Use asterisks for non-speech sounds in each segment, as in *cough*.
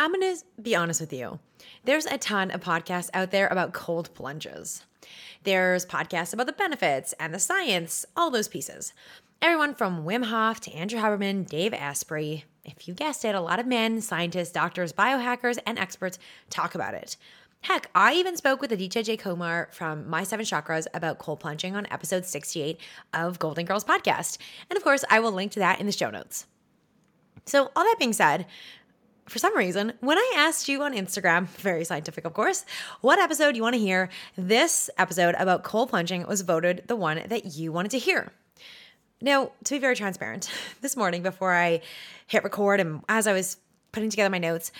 I'm going to be honest with you. There's a ton of podcasts out there about cold plunges. There's podcasts about the benefits and the science, all those pieces. Everyone from Wim Hof to Andrew Huberman, Dave Asprey. If you guessed it, a lot of men, scientists, doctors, biohackers, and experts talk about it. Heck, I even spoke with Aditya Jaykumar from My Seven Chakras about cold plunging on episode 68 of Golden Girls podcast. And of course, I will link to that in the show notes. So, all that being said, for some reason, when I asked you on Instagram, *laughs* very scientific, of course, what episode you want to hear, this episode about cold plunging was voted the one that you wanted to hear. Now, to be very transparent, *laughs* this morning before I hit record and as I was putting together my notes,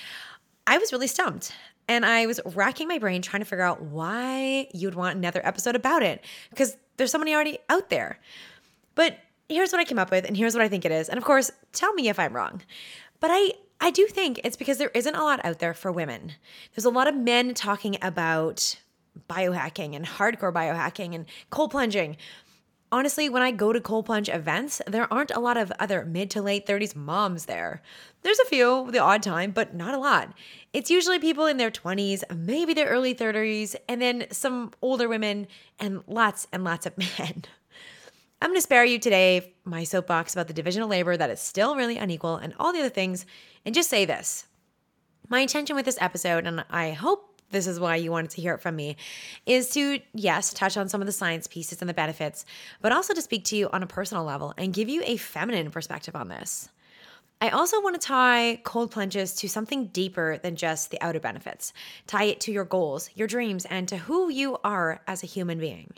I was really stumped. And I was racking my brain trying to figure out why you'd want another episode about it because there's so many already out there. But here's what I came up with, and here's what I think it is. And of course, tell me if I'm wrong. But I I do think it's because there isn't a lot out there for women. There's a lot of men talking about biohacking and hardcore biohacking and cold plunging. Honestly, when I go to cold plunge events, there aren't a lot of other mid to late 30s moms there. There's a few, the odd time, but not a lot. It's usually people in their 20s, maybe their early 30s, and then some older women and lots and lots of *laughs* men. I'm going to spare you today my soapbox about the division of labor that is still really unequal and all the other things, and just say this. My intention with this episode, and I hope this is why you wanted to hear it from me, is to, yes, touch on some of the science pieces and the benefits, but also to speak to you on a personal level and give you a feminine perspective on this. I also want to tie cold plunges to something deeper than just the outer benefits. Tie it to your goals, your dreams, and to who you are as a human being.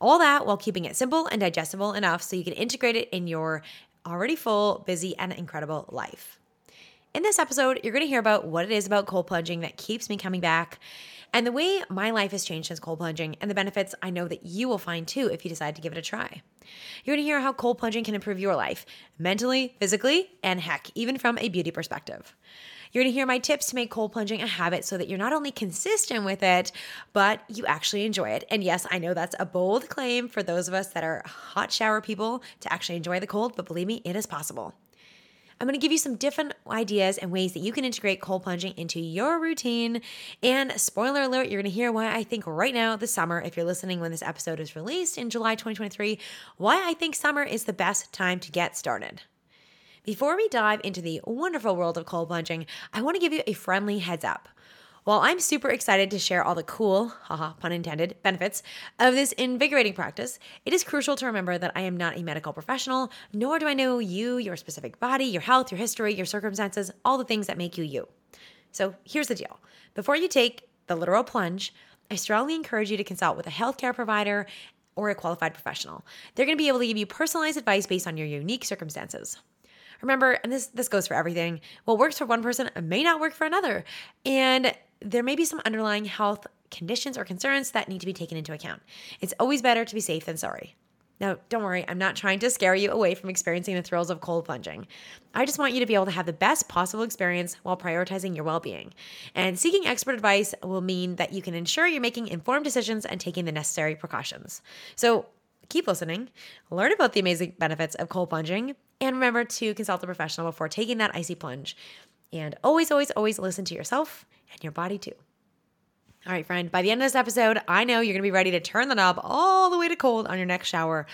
All that while keeping it simple and digestible enough so you can integrate it in your already full, busy, and incredible life. In this episode, you're going to hear about what it is about cold plunging that keeps me coming back, and the way my life has changed since cold plunging, and the benefits I know that you will find too if you decide to give it a try. You're going to hear how cold plunging can improve your life mentally, physically, and heck, even from a beauty perspective. You're going to hear my tips to make cold plunging a habit so that you're not only consistent with it, but you actually enjoy it. And yes, I know that's a bold claim for those of us that are hot shower people to actually enjoy the cold, but believe me, it is possible. I'm going to give you some different ideas and ways that you can integrate cold plunging into your routine. And spoiler alert, you're going to hear why I think right now, this summer, if you're listening when this episode is released in July 2023, why I think summer is the best time to get started. Before we dive into the wonderful world of cold plunging, I want to give you a friendly heads up. While I'm super excited to share all the cool, haha, pun intended, benefits of this invigorating practice, it is crucial to remember that I am not a medical professional, nor do I know you, your specific body, your health, your history, your circumstances, all the things that make you you. So here's the deal before you take the literal plunge, I strongly encourage you to consult with a healthcare provider or a qualified professional. They're going to be able to give you personalized advice based on your unique circumstances. Remember, and this this goes for everything. What works for one person may not work for another. And there may be some underlying health conditions or concerns that need to be taken into account. It's always better to be safe than sorry. Now, don't worry, I'm not trying to scare you away from experiencing the thrills of cold plunging. I just want you to be able to have the best possible experience while prioritizing your well being. And seeking expert advice will mean that you can ensure you're making informed decisions and taking the necessary precautions. So, keep listening, learn about the amazing benefits of cold plunging, and remember to consult a professional before taking that icy plunge. And always, always, always listen to yourself and your body too. All right, friend, by the end of this episode, I know you're gonna be ready to turn the knob all the way to cold on your next shower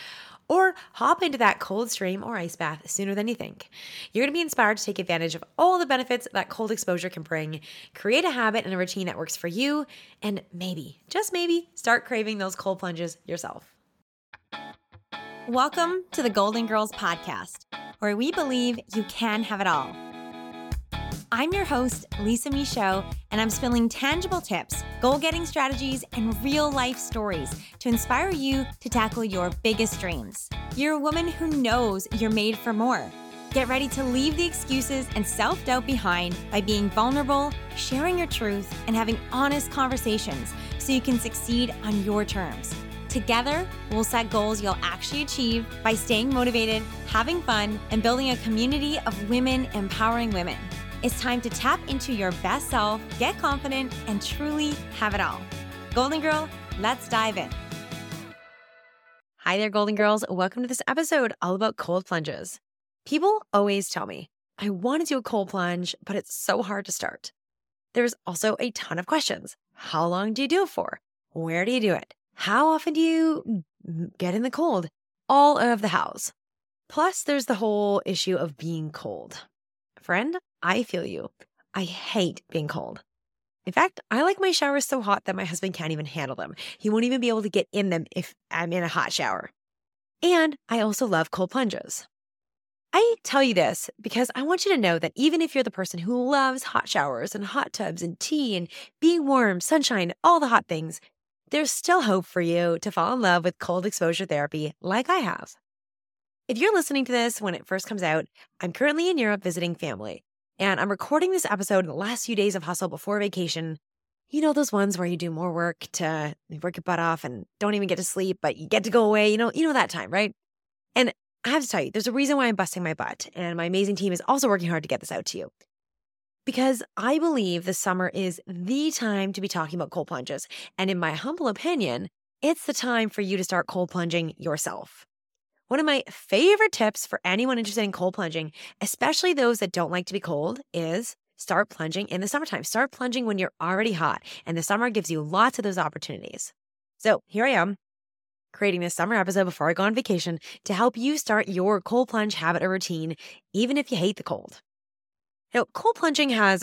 or hop into that cold stream or ice bath sooner than you think. You're gonna be inspired to take advantage of all the benefits that cold exposure can bring, create a habit and a routine that works for you, and maybe, just maybe, start craving those cold plunges yourself. Welcome to the Golden Girls Podcast, where we believe you can have it all. I'm your host, Lisa Michaud, and I'm spilling tangible tips, goal getting strategies, and real life stories to inspire you to tackle your biggest dreams. You're a woman who knows you're made for more. Get ready to leave the excuses and self doubt behind by being vulnerable, sharing your truth, and having honest conversations so you can succeed on your terms. Together, we'll set goals you'll actually achieve by staying motivated, having fun, and building a community of women empowering women. It's time to tap into your best self, get confident, and truly have it all. Golden Girl, let's dive in. Hi there, Golden Girls. Welcome to this episode all about cold plunges. People always tell me, I want to do a cold plunge, but it's so hard to start. There's also a ton of questions. How long do you do it for? Where do you do it? How often do you get in the cold? All of the hows. Plus, there's the whole issue of being cold. Friend, I feel you. I hate being cold. In fact, I like my showers so hot that my husband can't even handle them. He won't even be able to get in them if I'm in a hot shower. And I also love cold plunges. I tell you this because I want you to know that even if you're the person who loves hot showers and hot tubs and tea and being warm, sunshine, all the hot things, there's still hope for you to fall in love with cold exposure therapy like I have. If you're listening to this when it first comes out, I'm currently in Europe visiting family, and I'm recording this episode in the last few days of hustle before vacation. You know, those ones where you do more work to work your butt off and don't even get to sleep, but you get to go away. You know, you know that time, right? And I have to tell you, there's a reason why I'm busting my butt, and my amazing team is also working hard to get this out to you. Because I believe the summer is the time to be talking about cold plunges. And in my humble opinion, it's the time for you to start cold plunging yourself. One of my favorite tips for anyone interested in cold plunging, especially those that don't like to be cold, is start plunging in the summertime. Start plunging when you're already hot, and the summer gives you lots of those opportunities. So here I am creating this summer episode before I go on vacation to help you start your cold plunge habit or routine, even if you hate the cold. Now, cold plunging has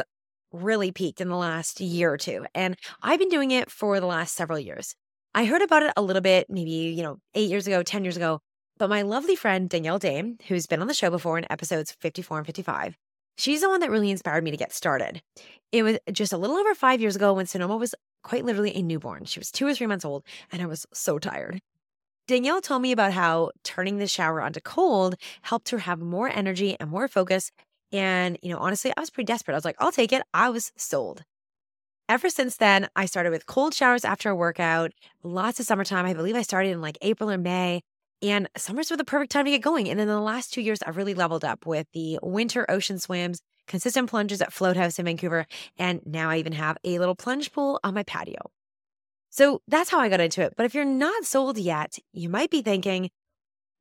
really peaked in the last year or two, and I've been doing it for the last several years. I heard about it a little bit, maybe, you know, eight years ago, 10 years ago, but my lovely friend Danielle Dame, who's been on the show before in episodes 54 and 55, she's the one that really inspired me to get started. It was just a little over five years ago when Sonoma was quite literally a newborn. She was two or three months old, and I was so tired. Danielle told me about how turning the shower onto cold helped her have more energy and more focus. And, you know, honestly, I was pretty desperate. I was like, I'll take it. I was sold. Ever since then, I started with cold showers after a workout, lots of summertime. I believe I started in like April or May. And summers were the perfect time to get going. And in the last two years, I've really leveled up with the winter ocean swims, consistent plunges at Float House in Vancouver. And now I even have a little plunge pool on my patio. So that's how I got into it. But if you're not sold yet, you might be thinking,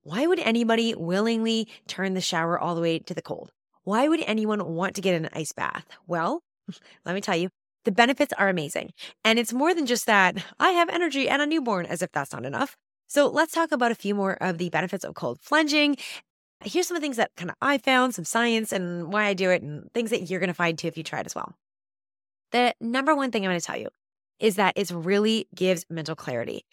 why would anybody willingly turn the shower all the way to the cold? Why would anyone want to get an ice bath? Well, *laughs* let me tell you, the benefits are amazing. And it's more than just that I have energy and a newborn, as if that's not enough. So let's talk about a few more of the benefits of cold plunging. Here's some of the things that kind of I found, some science and why I do it, and things that you're going to find too if you try it as well. The number one thing I'm going to tell you is that it really gives mental clarity.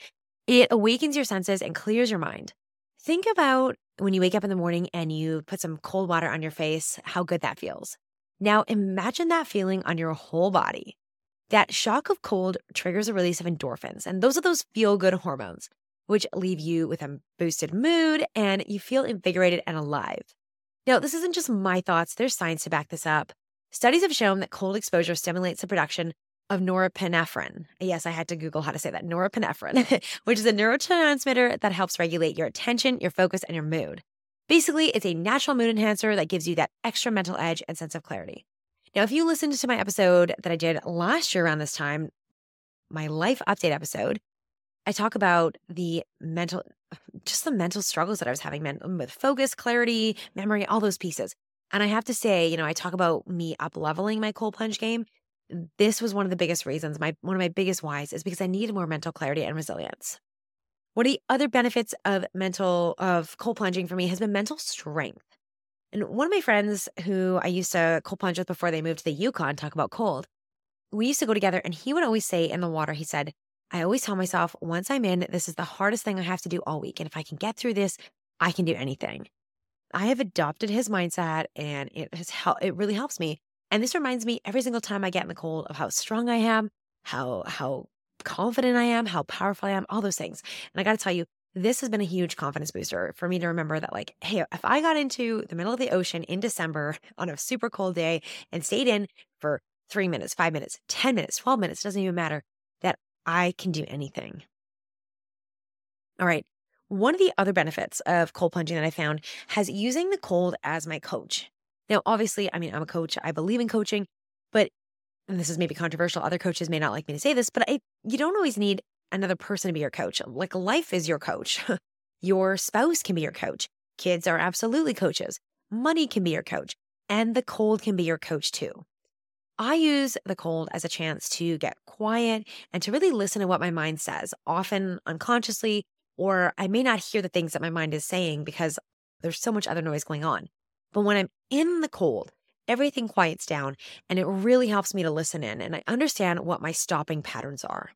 It awakens your senses and clears your mind. Think about when you wake up in the morning and you put some cold water on your face, how good that feels. Now imagine that feeling on your whole body. That shock of cold triggers a release of endorphins, and those are those feel good hormones, which leave you with a boosted mood and you feel invigorated and alive. Now, this isn't just my thoughts, there's science to back this up. Studies have shown that cold exposure stimulates the production of norepinephrine. Yes, I had to Google how to say that norepinephrine, *laughs* *laughs* which is a neurotransmitter that helps regulate your attention, your focus, and your mood. Basically, it's a natural mood enhancer that gives you that extra mental edge and sense of clarity. Now, if you listened to my episode that I did last year around this time, my life update episode, I talk about the mental, *sighs* just the mental struggles that I was having um, with focus, clarity, memory, all those pieces. And I have to say, you know, I talk about me up leveling my cold plunge game this was one of the biggest reasons, my one of my biggest whys is because I needed more mental clarity and resilience. One of the other benefits of mental of cold plunging for me has been mental strength. And one of my friends who I used to cold plunge with before they moved to the Yukon talk about cold, we used to go together and he would always say in the water, he said, I always tell myself, once I'm in, this is the hardest thing I have to do all week. And if I can get through this, I can do anything. I have adopted his mindset and it has helped it really helps me and this reminds me every single time I get in the cold of how strong I am, how how confident I am, how powerful I am, all those things. And I got to tell you, this has been a huge confidence booster for me to remember that like, hey, if I got into the middle of the ocean in December *laughs* on a super cold day and stayed in for 3 minutes, 5 minutes, 10 minutes, 12 minutes, doesn't even matter, I can do anything. All right. One of the other benefits of cold plunging that I found has using the cold as my coach. Now, obviously, I mean, I'm a coach. I believe in coaching, but and this is maybe controversial. Other coaches may not like me to say this, but I, you don't always need another person to be your coach. Like life is your coach. *laughs* your spouse can be your coach. Kids are absolutely coaches. Money can be your coach. And the cold can be your coach too. I use the cold as a chance to get quiet and to really listen to what my mind says, often unconsciously, or I may not hear the things that my mind is saying because there's so much other noise going on. But when I'm in the cold, everything quiets down and it really helps me to listen in and I understand what my stopping patterns are.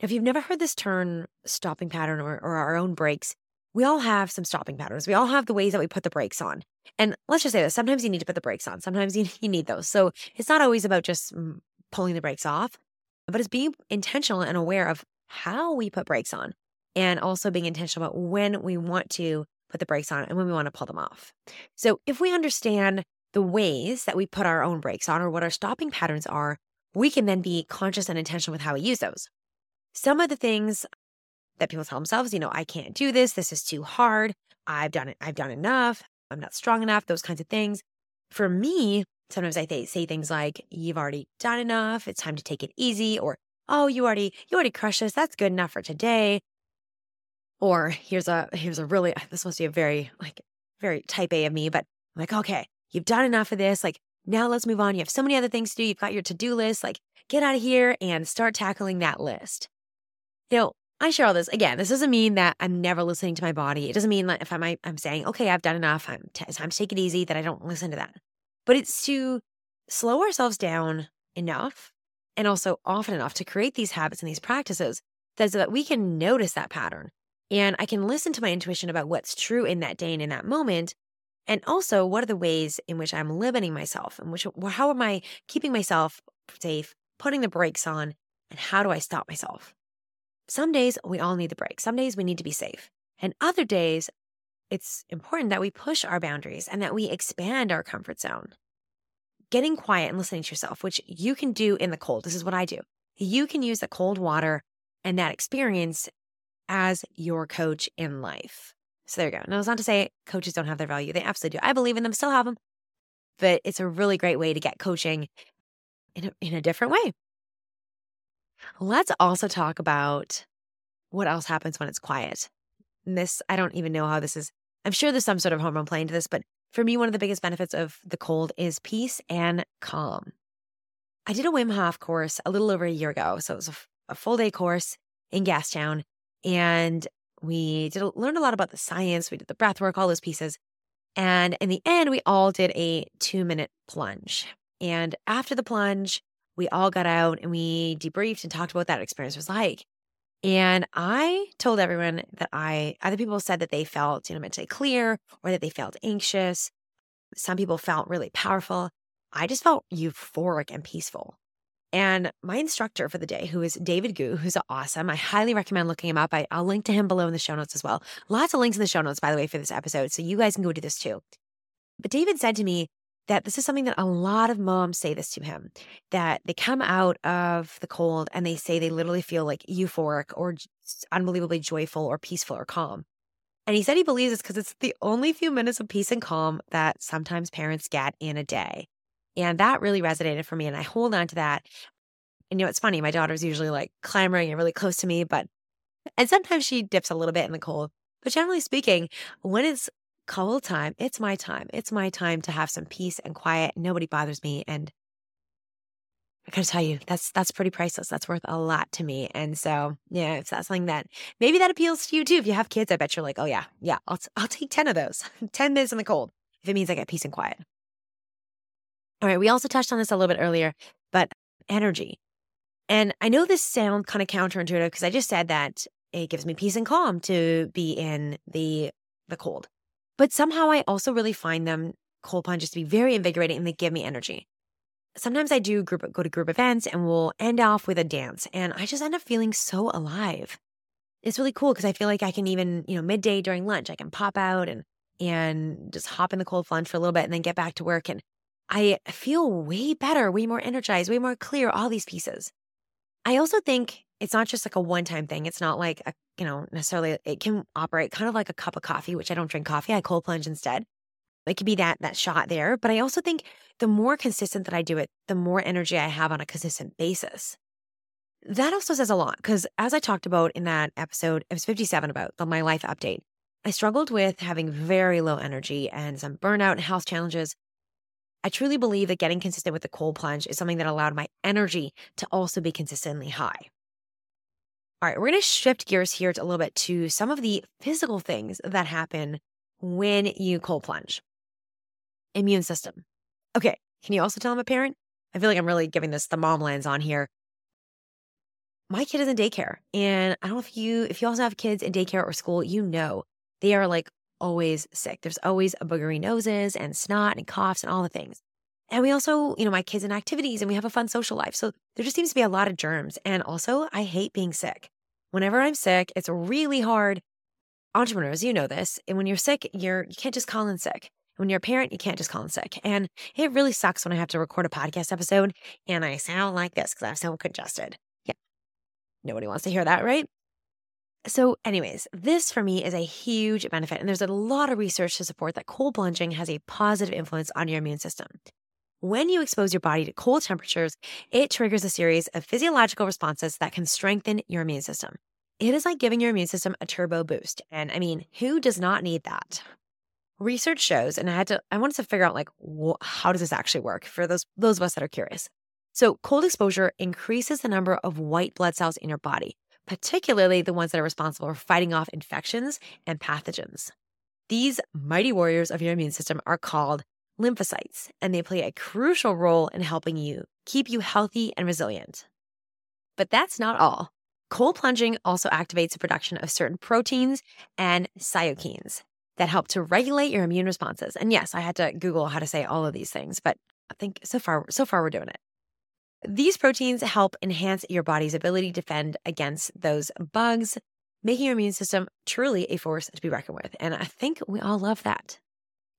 Now, If you've never heard this term stopping pattern or, or our own breaks, we all have some stopping patterns. We all have the ways that we put the brakes on. And let's just say this sometimes you need to put the brakes on, sometimes you, *laughs* you need those. So it's not always about just mm, pulling the brakes off, but it's being intentional and aware of how we put brakes on and also being intentional about when we want to put the brakes on and when we want to pull them off. So if we understand the ways that we put our own brakes on or what our stopping patterns are, we can then be conscious and intentional with how we use those. Some of the things that people tell themselves, you know, I can't do this, this is too hard, I've done it, I've done enough, I'm not strong enough, those kinds of things. For me, sometimes I th- say things like, you've already done enough, it's time to take it easy, or oh, you already you already crushed this, that's good enough for today. Or here's a here's a really this must be a very like very type A of me, but I'm like, okay, you've done enough of this. Like now let's move on. You have so many other things to do. You've got your to-do list. Like get out of here and start tackling that list. You know, I share all this again. This doesn't mean that I'm never listening to my body. It doesn't mean that if I'm I'm saying, okay, I've done enough. I'm t- time to take it easy. That I don't listen to that. But it's to slow ourselves down enough and also often enough to create these habits and these practices that so that we can notice that pattern and I can listen to my intuition about what's true in that day and in that moment. And also, what are the ways in which I'm limiting myself and which, how am I keeping myself safe, putting the brakes on, and how do I stop myself? Some days we all need the break. Some days we need to be safe. And other days, it's important that we push our boundaries and that we expand our comfort zone. Getting quiet and listening to yourself, which you can do in the cold. This is what I do. You can use the cold water and that experience as your coach in life. So there you go. Now, it's not to say coaches don't have their value. They absolutely do. I believe in them, still have them. But it's a really great way to get coaching in a, in a different way. Let's also talk about what else happens when it's quiet. And this, I don't even know how this is. I'm sure there's some sort of home hormone playing to this, but for me, one of the biggest benefits of the cold is peace and calm. I did a Wim Hof course a little over a year ago. So it was a, a full day course in Gastown. And we did learn a lot about the science. We did the breath work, all those pieces. And in the end, we all did a two minute plunge. And after the plunge, we all got out and we debriefed and talked about what that experience was like. And I told everyone that I, other people said that they felt, you know, mentally clear or that they felt anxious. Some people felt really powerful. I just felt euphoric and peaceful. And my instructor for the day, who is David Gu, who's awesome, I highly recommend looking him up. I, will link to him below in the show notes as well. Lots of links in the show notes, by the way, for this episode. So you guys can go do this too. But David said to me that this is something that a lot of moms say this to him that they come out of the cold and they say they literally feel like euphoric or unbelievably joyful or peaceful or calm. And he said he believes it's because it's the only few minutes of peace and calm that sometimes parents get in a day. And that really resonated for me. And I hold on to that. And you know, it's funny, my daughter's usually like clamoring and really close to me, but, and sometimes she dips a little bit in the cold. But generally speaking, when it's cold time, it's my time. It's my time to have some peace and quiet. Nobody bothers me. And I gotta tell you, that's that's pretty priceless. That's worth a lot to me. And so, yeah, if that's something that maybe that appeals to you too. If you have kids, I bet you're like, oh yeah, yeah, I'll I'll take ten of those, *laughs* ten minutes in the cold if it means I get peace and quiet. All right, we also touched on this a little bit earlier, but energy. And I know this sounds kind of counterintuitive because I just said that it gives me peace and calm to be in the the cold. But somehow I also really find them cold plunges to be very invigorating and they give me energy. Sometimes I do group go to group events and we'll end off with a dance and I just end up feeling so alive. It's really cool because I feel like I can even, you know, midday during lunch, I can pop out and and just hop in the cold plunge for a little bit and then get back to work and I feel way better, way more energized, way more clear, all these pieces. I also think it's not just like a one time thing. It's not like, a, you know, necessarily, it can operate kind of like a cup of coffee, which I don't drink coffee. I cold plunge instead. It could be that that shot there, but I also think the more consistent that I do it, the more energy I have on a consistent basis. That also says a lot because as I talked about in that episode, it was 57 about the My Life update. I struggled with having very low energy and some burnout and health challenges I truly believe that getting consistent with the cold plunge is something that allowed my energy to also be consistently high. All right, we're going to shift gears here a little bit to some of the physical things that happen when you cold plunge. Immune system. Okay, can you also tell I'm a parent? I feel like I'm really giving this the mom lens on here. My kid is in daycare, and I don't know if you if you also have kids in daycare or school, you know they are like always sick. There's always a boogery noses and snot and coughs and all the things. And we also, you know, my kids in activities and we have a fun social life. So there just seems to be a lot of germs. And also, I hate being sick. Whenever I'm sick, it's really hard. Entrepreneurs, you know this. And when you're sick, you're you can't just call in sick. When you're a parent, you can't just call in sick. And it really sucks when I have to record a podcast episode and I sound like this because I'm so congested. Yeah. Nobody wants to hear that, right? So, anyways, this for me is a huge benefit. And there's a lot of research to support that cold plunging has a positive influence on your immune system. When you expose your body to cold temperatures, it triggers a series of physiological responses that can strengthen your immune system. It is like giving your immune system a turbo boost. And I mean, who does not need that? Research shows, and I had to, I wanted to figure out like, wh- how does this actually work for those, those of us that are curious. So, cold exposure increases the number of white blood cells in your body, particularly the ones that are responsible for fighting off infections and pathogens. These mighty warriors of your immune system are called lymphocytes, and they play a crucial role in helping you keep you healthy and resilient. But that's not all. Cold plunging also activates the production of certain proteins and cytokines that help to regulate your immune responses. And yes, I had to Google how to say all of these things, but I think so far so far we're doing it. These proteins help enhance your body's ability to defend against those bugs, making your immune system truly a force to be reckoned with. And I think we all love that.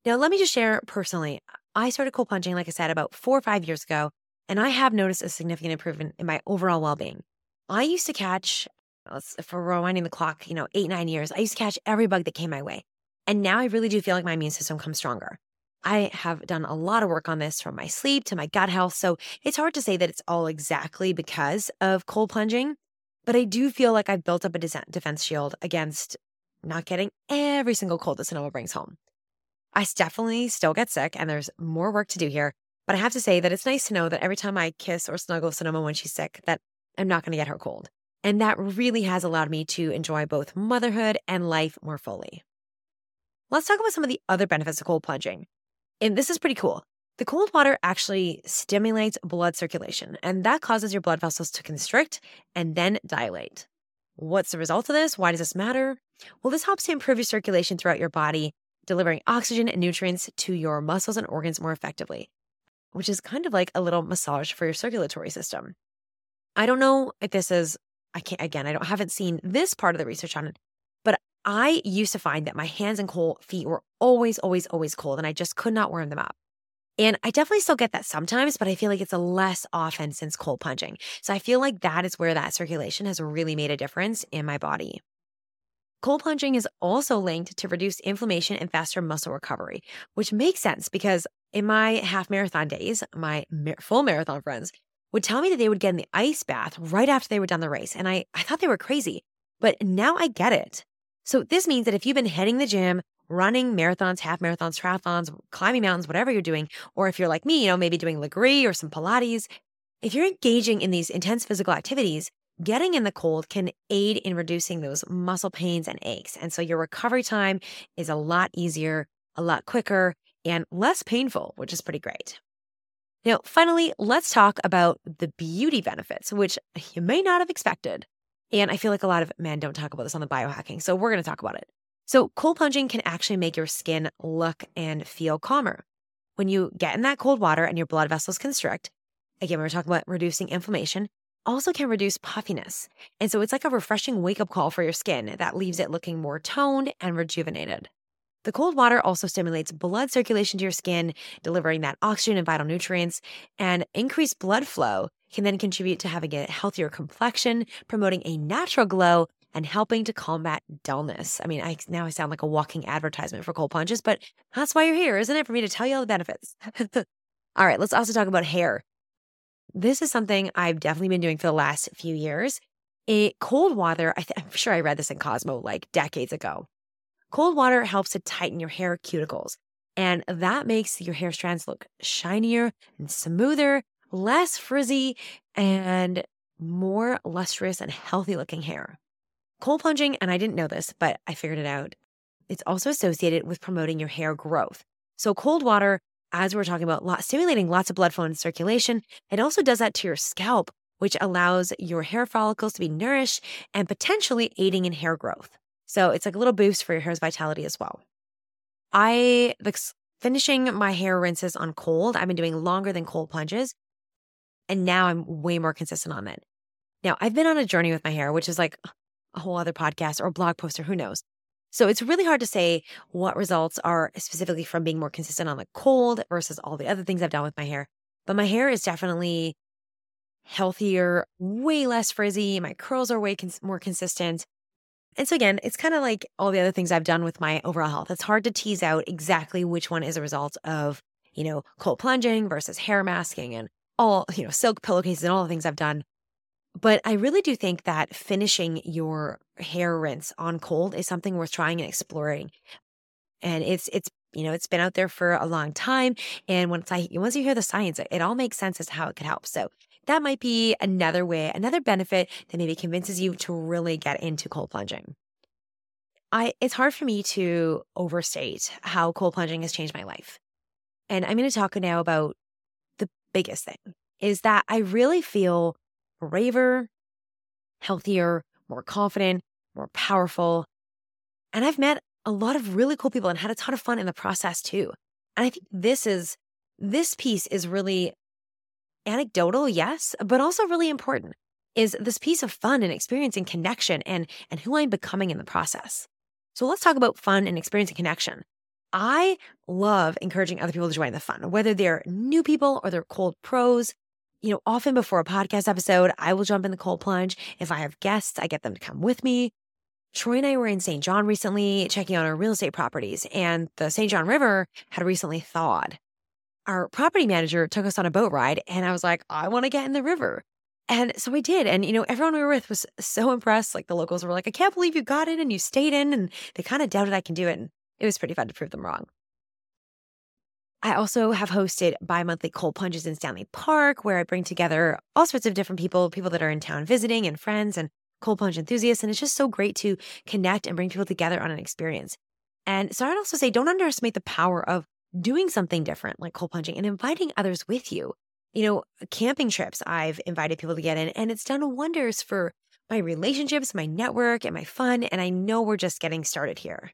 Now, let me just share personally. I started cold plunging, like I said, about four or five years ago, and I have noticed a significant improvement in my overall well being. I used to catch, uh, for rewinding the clock, you know, eight, nine years, I used to catch every bug that came my way. And now I really do feel like my immune system comes stronger. I have done a lot of work on this from my sleep to my gut health. So it's hard to say that it's all exactly because of cold plunging, but I do feel like I've built up a defense shield against not getting every single cold that Sonoma brings home. I definitely still get sick and there's more work to do here, but I have to say that it's nice to know that every time I kiss or snuggle Sonoma when she's sick, that I'm not going to get her cold. And that really has allowed me to enjoy both motherhood and life more fully. Let's talk about some of the other benefits of cold plunging. And this is pretty cool. The cold water actually stimulates blood circulation, and that causes your blood vessels to constrict and then dilate. What's the result of this? Why does this matter? Well, this helps to improve your circulation throughout your body, delivering oxygen and nutrients to your muscles and organs more effectively, which is kind of like a little massage for your circulatory system. I don't know if this is, I can't, again, I don't haven't seen this part of the research on it, but I used to find that my hands and cold feet were always, always, always cold, and I just could not warm them up. And I definitely still get that sometimes, but I feel like it's a less often since cold plunging. So I feel like that is where that circulation has really made a difference in my body. Cold plunging is also linked to reduced inflammation and faster muscle recovery, which makes sense because in my half marathon days, my full marathon friends would tell me that they would get in the ice bath right after they were done the race. And I, I thought they were crazy, but now I get it. So this means that if you've been hitting the gym, running marathons, half marathons, triathlons, climbing mountains, whatever you're doing, or if you're like me, you know, maybe doing Lagree or some Pilates, if you're engaging in these intense physical activities, getting in the cold can aid in reducing those muscle pains and aches. And so your recovery time is a lot easier, a lot quicker, and less painful, which is pretty great. Now, finally, let's talk about the beauty benefits, which you may not have expected. And I feel like a lot of men don't talk about this on the biohacking. So we're going to talk about it. So cold plunging can actually make your skin look and feel calmer. When you get in that cold water and your blood vessels constrict, again, we were talking about reducing inflammation, also can reduce puffiness. And so it's like a refreshing wake up call for your skin that leaves it looking more toned and rejuvenated. The cold water also stimulates blood circulation to your skin, delivering that oxygen and vital nutrients, and increased blood flow can then contribute to having a healthier complexion, promoting a natural glow, and helping to combat dullness. I mean, I now I sound like a walking advertisement for cold plunges, but that's why you're here, isn't it? For me to tell you all the benefits. *laughs* all right, let's also talk about hair. This is something I've definitely been doing for the last few years. It, cold water, I *laughs* I'm sure I read this in Cosmo like decades ago. Cold water helps to tighten your hair cuticles. And that makes your hair strands look shinier and smoother, less frizzy, and more lustrous and healthy looking hair. Cold plunging, and I didn't know this, but I figured it out, it's also associated with promoting your hair growth. So, cold water, as we are talking about, stimulating lots of blood flow and circulation, it also does that to your scalp, which allows your hair follicles to be nourished and potentially aiding in hair growth. So, it's like a little boost for your hair's vitality as well. I, finishing my hair rinses on cold, I've been doing longer than cold plunges. And now I'm way more consistent on it. Now, I've been on a journey with my hair, which is like a whole other podcast or blog post or who knows. So it's really hard to say what results are specifically from being more consistent on the cold versus all the other things I've done with my hair. But my hair is definitely healthier, way less frizzy. My curls are way cons- more consistent. And so, again, it's kind of like all the other things I've done with my overall health. It's hard to tease out exactly which one is a result of, you know, cold plunging versus hair masking and all, you know, silk pillowcases and all the things I've done. But I really do think that finishing your hair rinse on cold is something worth trying and exploring. And it's it's you know it's been out there for a long time, and once I once you hear the science, it, all makes sense as to how it could help. So that might be another way, another benefit that maybe convinces you to really get into cold plunging. I it's hard for me to overstate how cold plunging has changed my life. And I'm going to talk now about the biggest thing is that I really feel braver, healthier, more confident, more powerful. And I've met a lot of really cool people and had a ton of fun in the process too. And I think this is this piece is really anecdotal, yes, but also really important is this piece of fun and experience and connection and and who I'm becoming in the process. So let's talk about fun and experience and connection. I love encouraging other people to join the fun, whether they're new people or they're cold pros you know, often before a podcast episode, I will jump in the cold plunge. If I have guests, I get them to come with me. Troy and I were in St. John recently checking out our real estate properties, and the St. John River had recently thawed. Our property manager took us on a boat ride, and I was like, I want to get in the river. And so I did. And, you know, everyone we were with was so impressed. Like the locals were like, I can't believe you got in and you stayed in. And they kind of doubted I can do it. And it was pretty fun to prove them wrong. I also have hosted bi monthly cold plunges in Stanley Park, where I bring together all sorts of different people, people that are in town visiting and friends and cold plunge enthusiasts. And it's just so great to connect and bring people together on an experience. And so I'd also say don't underestimate the power of doing something different like cold plunging and inviting others with you. You know, camping trips, I've invited people to get in, and it's done wonders for my relationships, my network, and my fun. And I know we're just getting started here.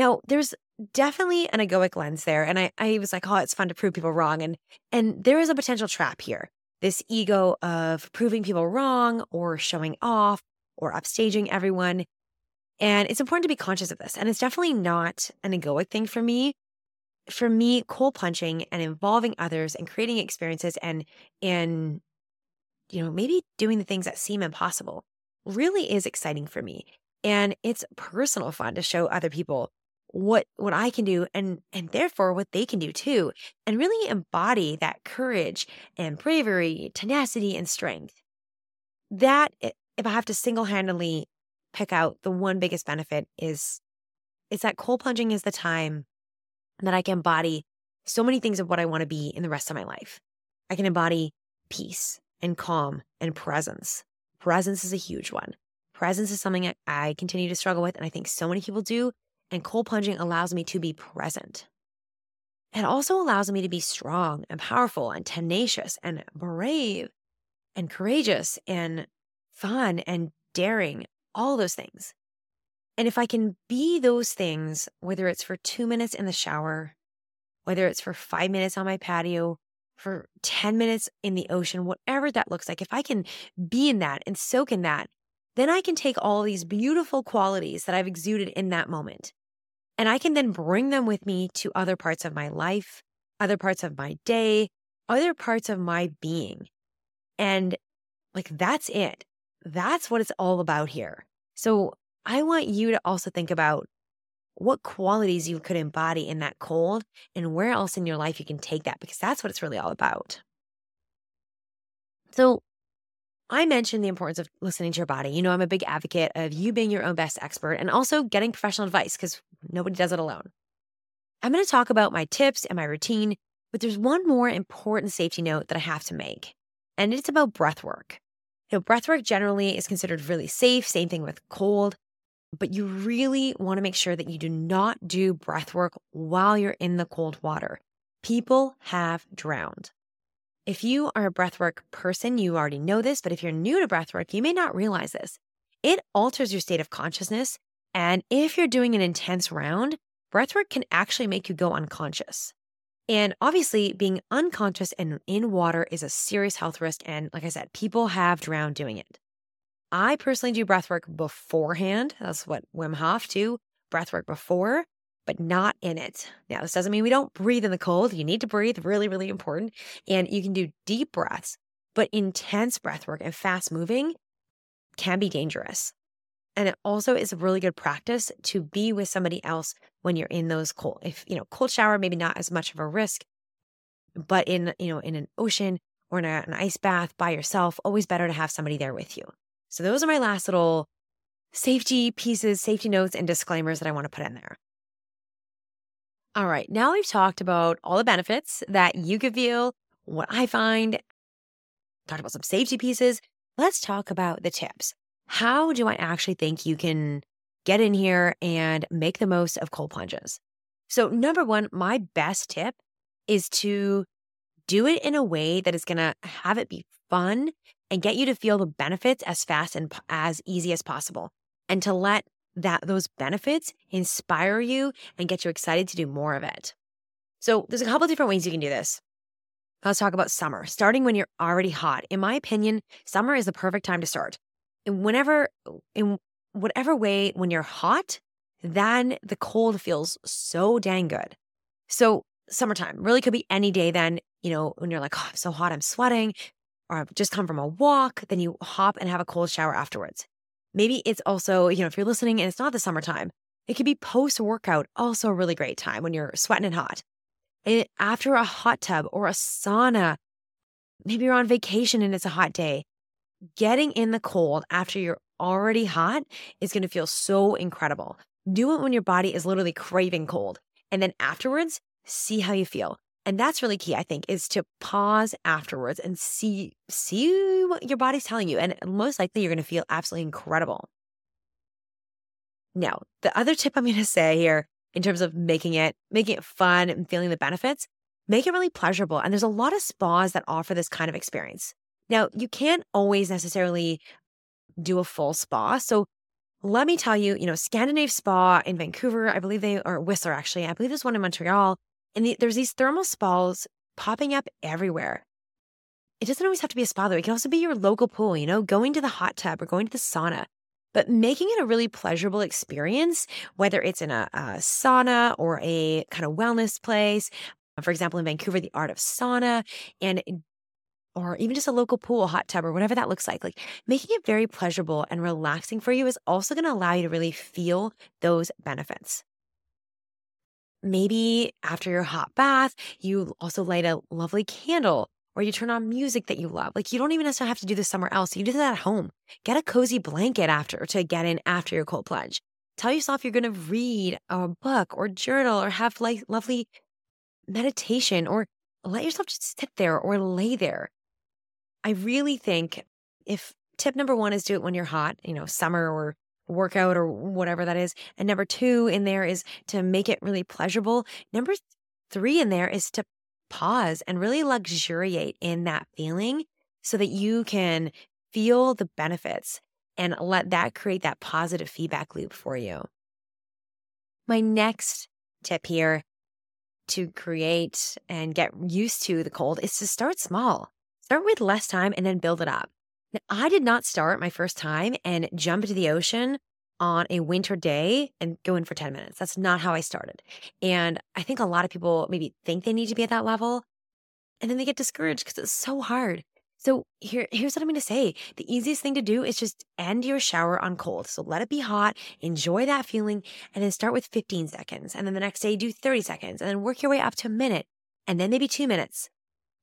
Now, there's definitely an egoic lens there. And I, I was like, oh, it's fun to prove people wrong. And and there is a potential trap here. This ego of proving people wrong or showing off or upstaging everyone. And it's important to be conscious of this. And it's definitely not an egoic thing for me. For me, cold punching and involving others and creating experiences and and you know, maybe doing the things that seem impossible really is exciting for me. And it's personal fun to show other people what what I can do and and therefore what they can do too and really embody that courage and bravery, tenacity and strength. That if I have to single-handedly pick out the one biggest benefit is is that cold plunging is the time that I can embody so many things of what I want to be in the rest of my life. I can embody peace and calm and presence. Presence is a huge one. Presence is something I continue to struggle with, and I think so many people do and cold plunging allows me to be present. It also allows me to be strong and powerful and tenacious and brave and courageous and fun and daring, all those things. And if I can be those things, whether it's for two minutes in the shower, whether it's for five minutes on my patio, for 10 minutes in the ocean, whatever that looks like, if I can be in that and soak in that, then I can take all these beautiful qualities that I've exuded in that moment and I can then bring them with me to other parts of my life, other parts of my day, other parts of my being. And like, that's it. That's what it's all about here. So I want you to also think about what qualities you could embody in that cold and where else in your life you can take that because that's what it's really all about. So, I mentioned the importance of listening to your body. You know, I'm a big advocate of you being your own best expert and also getting professional advice because nobody does it alone. I'm going to talk about my tips and my routine, but there's one more important safety note that I have to make, and it's about breath work. You know, breath work generally is considered really safe, same thing with cold, but you really want to make sure that you do not do breath work while you're in the cold water. People have drowned. If you are a breathwork person, you already know this, but if you're new to breathwork, you may not realize this. It alters your state of consciousness. And if you're doing an intense round, breathwork can actually make you go unconscious. And obviously, being unconscious and in water is a serious health risk. And like I said, people have drowned doing it. I personally do breathwork beforehand. That's what Wim Hof do, breathwork before but not in it. Now, this doesn't mean we don't breathe in the cold. You need to breathe, really, really important. And you can do deep breaths, but intense breath work and fast moving can be dangerous. And it also is a really good practice to be with somebody else when you're in those cold, if, you know, cold shower, maybe not as much of a risk, but in, you know, in an ocean or in a, an ice bath by yourself, always better to have somebody there with you. So those are my last little safety pieces, safety notes, and disclaimers that I want to put in there. All right. Now we've talked about all the benefits that you could feel, what I find, talked about some safety pieces. Let's talk about the tips. How do I actually think you can get in here and make the most of cold plunges? So, number one, my best tip is to do it in a way that is going to have it be fun and get you to feel the benefits as fast and as easy as possible and to let that those benefits inspire you and get you excited to do more of it. So there's a couple different ways you can do this. Let's talk about summer, starting when you're already hot. In my opinion, summer is the perfect time to start. And whenever, in whatever way, when you're hot, then the cold feels so dang good. So summertime really could be any day then, you know, when you're like, oh, I'm so hot, I'm sweating, or I've just come from a walk, then you hop and have a cold shower afterwards. Maybe it's also, you know, if you're listening and it's not the summertime, it could be post workout, also a really great time when you're sweating and hot. And after a hot tub or a sauna, maybe you're on vacation and it's a hot day. Getting in the cold after you're already hot is going to feel so incredible. Do it when your body is literally craving cold. And then afterwards, see how you feel and that's really key i think is to pause afterwards and see see what your body's telling you and most likely you're going to feel absolutely incredible now the other tip i'm going to say here in terms of making it making it fun and feeling the benefits make it really pleasurable and there's a lot of spas that offer this kind of experience now you can't always necessarily do a full spa so let me tell you, you know, Scandinave Spa in Vancouver, I believe they are Whistler actually. I believe there's one in Montreal. And the, there's these thermal spas popping up everywhere. It doesn't always have to be a spa, though. It can also be your local pool, you know, going to the hot tub or going to the sauna, but making it a really pleasurable experience, whether it's in a, a sauna or a kind of wellness place. For example, in Vancouver, the Art of Sauna, and or even just a local pool, hot tub, or whatever that looks like. Like making it very pleasurable and relaxing for you is also going to allow you to really feel those benefits. Maybe after your hot bath, you also light a lovely candle or you turn on music that you love. Like you don't even necessarily have to do this somewhere else. You do that at home. Get a cozy blanket after to get in after your cold plunge. Tell yourself you're going to read a book or journal or have like lovely meditation or let yourself just sit there or lay there. I really think if tip number one is do it when you're hot, you know, summer or workout or whatever that is. And number two in there is to make it really pleasurable. Number three in there is to pause and really luxuriate in that feeling so that you can feel the benefits and let that create that positive feedback loop for you. My next tip here to create and get used to the cold is to start small. Start with less time and then build it up. I did not start my first time and jump into the ocean on a winter day and go in for 10 minutes. That's not how I started. And I think a lot of people maybe think they need to be at that level and then they get discouraged because it's so hard. So here, here's what I'm going to say. The easiest thing to do is just end your shower on cold. So let it be hot, enjoy that feeling, and then start with 15 seconds. And then the next day, do 30 seconds, and then work your way up to a minute, and then maybe two minutes.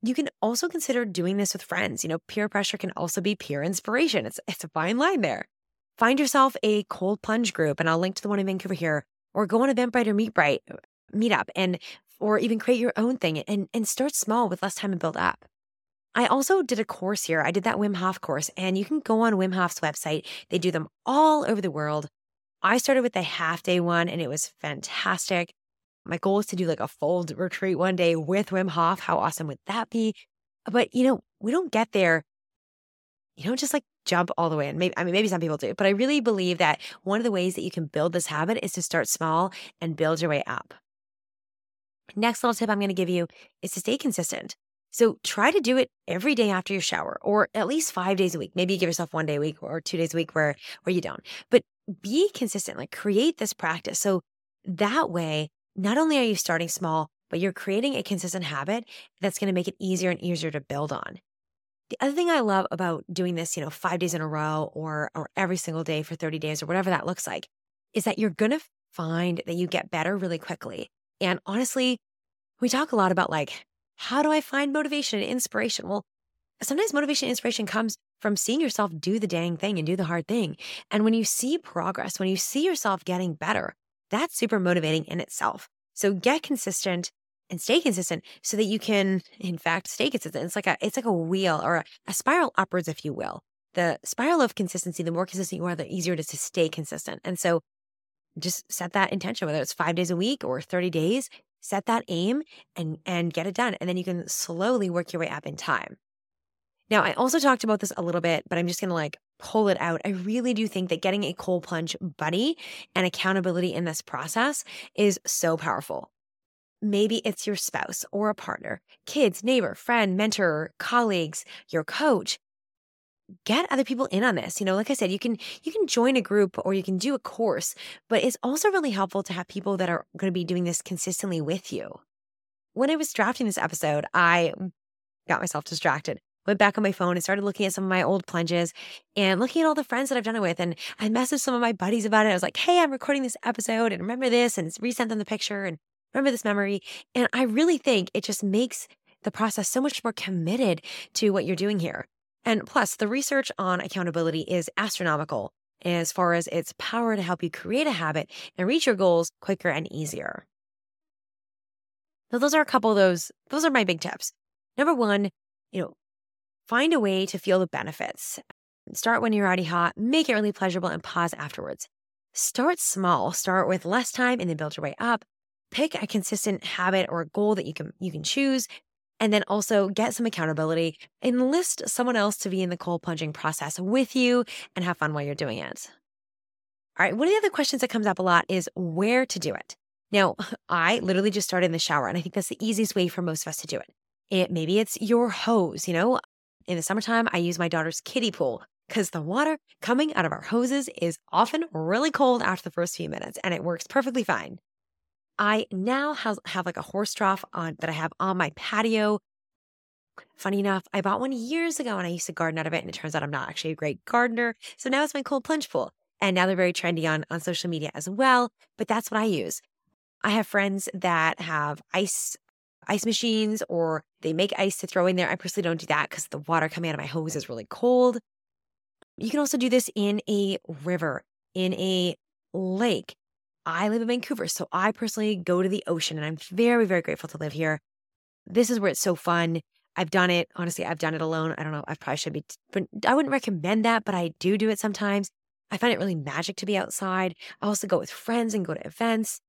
You can also consider doing this with friends. You know, peer pressure can also be peer inspiration. It's, it's a fine line there. Find yourself a cold plunge group, and I'll link to the one in Vancouver here, or go on Eventbrite or MeetBrite. meet uh, up and or even create your own thing and, and start small with less time and build up. I also did a course here. I did that Wim Hof course, and you can go on Wim Hof's website. They do them all over the world. I started with the half day one, and it was fantastic. My goal is to do like a full retreat one day with Wim Hof. How awesome would that be? But you know, we don't get there. You don't just like jump all the way in. Maybe I mean maybe some people do, but I really believe that one of the ways that you can build this habit is to start small and build your way up. Next little tip I'm going to give you is to stay consistent. So try to do it every day after your shower or at least 5 days a week. Maybe you give yourself one day a week or 2 days a week where where you don't. But be consistent, like create this practice. So that way, not only are you starting small, but you're creating a consistent habit that's going to make it easier and easier to build on. The other thing I love about doing this, you know, 5 days in a row or or every single day for 30 days or whatever that looks like is that you're going to find that you get better really quickly. And honestly, we talk a lot about like, how do I find motivation and inspiration? Well, sometimes motivation and inspiration comes from seeing yourself do the dang thing and do the hard thing. And when you see progress, when you see yourself getting better, that's super motivating in itself. So get consistent and stay consistent so that you can, in fact, stay consistent. It's like a it's like a wheel or a, a spiral upwards, if you will. The spiral of consistency, the more consistent you are, the easier it is to stay consistent. And so just set that intention, whether it's five days a week or 30 days, set that aim and and get it done and then you can slowly work your way up in time now i also talked about this a little bit but i'm just going to like pull it out i really do think that getting a cold plunge buddy and accountability in this process is so powerful maybe it's your spouse or a partner kids neighbor friend mentor colleagues your coach get other people in on this. You know, like I said, you can you can join a group or you can do a course, but it's also really helpful to have people that are going to be doing this consistently with you. When I was drafting this episode, I got myself distracted. Went back on my phone and started looking at some of my old plunges and looking at all the friends that I've done it with. And I messaged some of my buddies about it. I was like, hey, I'm recording this episode and remember this and resent them the picture and remember this memory. And I really think it just makes the process so much more committed to what you're doing here. And plus, the research on accountability is astronomical as far as its power to help you create a habit and reach your goals quicker and easier. So those are a couple of those, those are my big tips. Number one, you know, find a way to feel the benefits. Start when you're already hot, make it really pleasurable, and pause afterwards. Start small. Start with less time and then build your way up. Pick a consistent habit or a goal that you can you can choose and then also get some accountability. Enlist someone else to be in the cold plunging process with you and have fun while you're doing it. All right, one of the other questions that comes up a lot is where to do it. Now, *laughs* I literally just started in the shower, and I think that's the easiest way for most of us to do it. It maybe it's your hose, you know. In the summertime, I use my daughter's kiddie pool because the water coming out of our hoses is often really cold after the first few minutes, and it works perfectly fine. I now have, have like a horse trough on that I have on my patio. Funny enough, I bought one years ago and I used to garden out of it. And it turns out I'm not actually a great gardener. So now it's my cold plunge pool. And now they're very trendy on, on social media as well. But that's what I use. I have friends that have ice ice machines or they make ice to throw in there. I personally don't do that because the water coming out of my hose is really cold. You can also do this in a river, in a lake. I live in Vancouver, so I personally go to the ocean and I'm very, very grateful to live here. This is where it's so fun. I've done it. Honestly, I've done it alone. I don't know. I probably should be, but I wouldn't recommend that, but I do do it sometimes. I find it really magic to be outside. I also go with friends and go to events.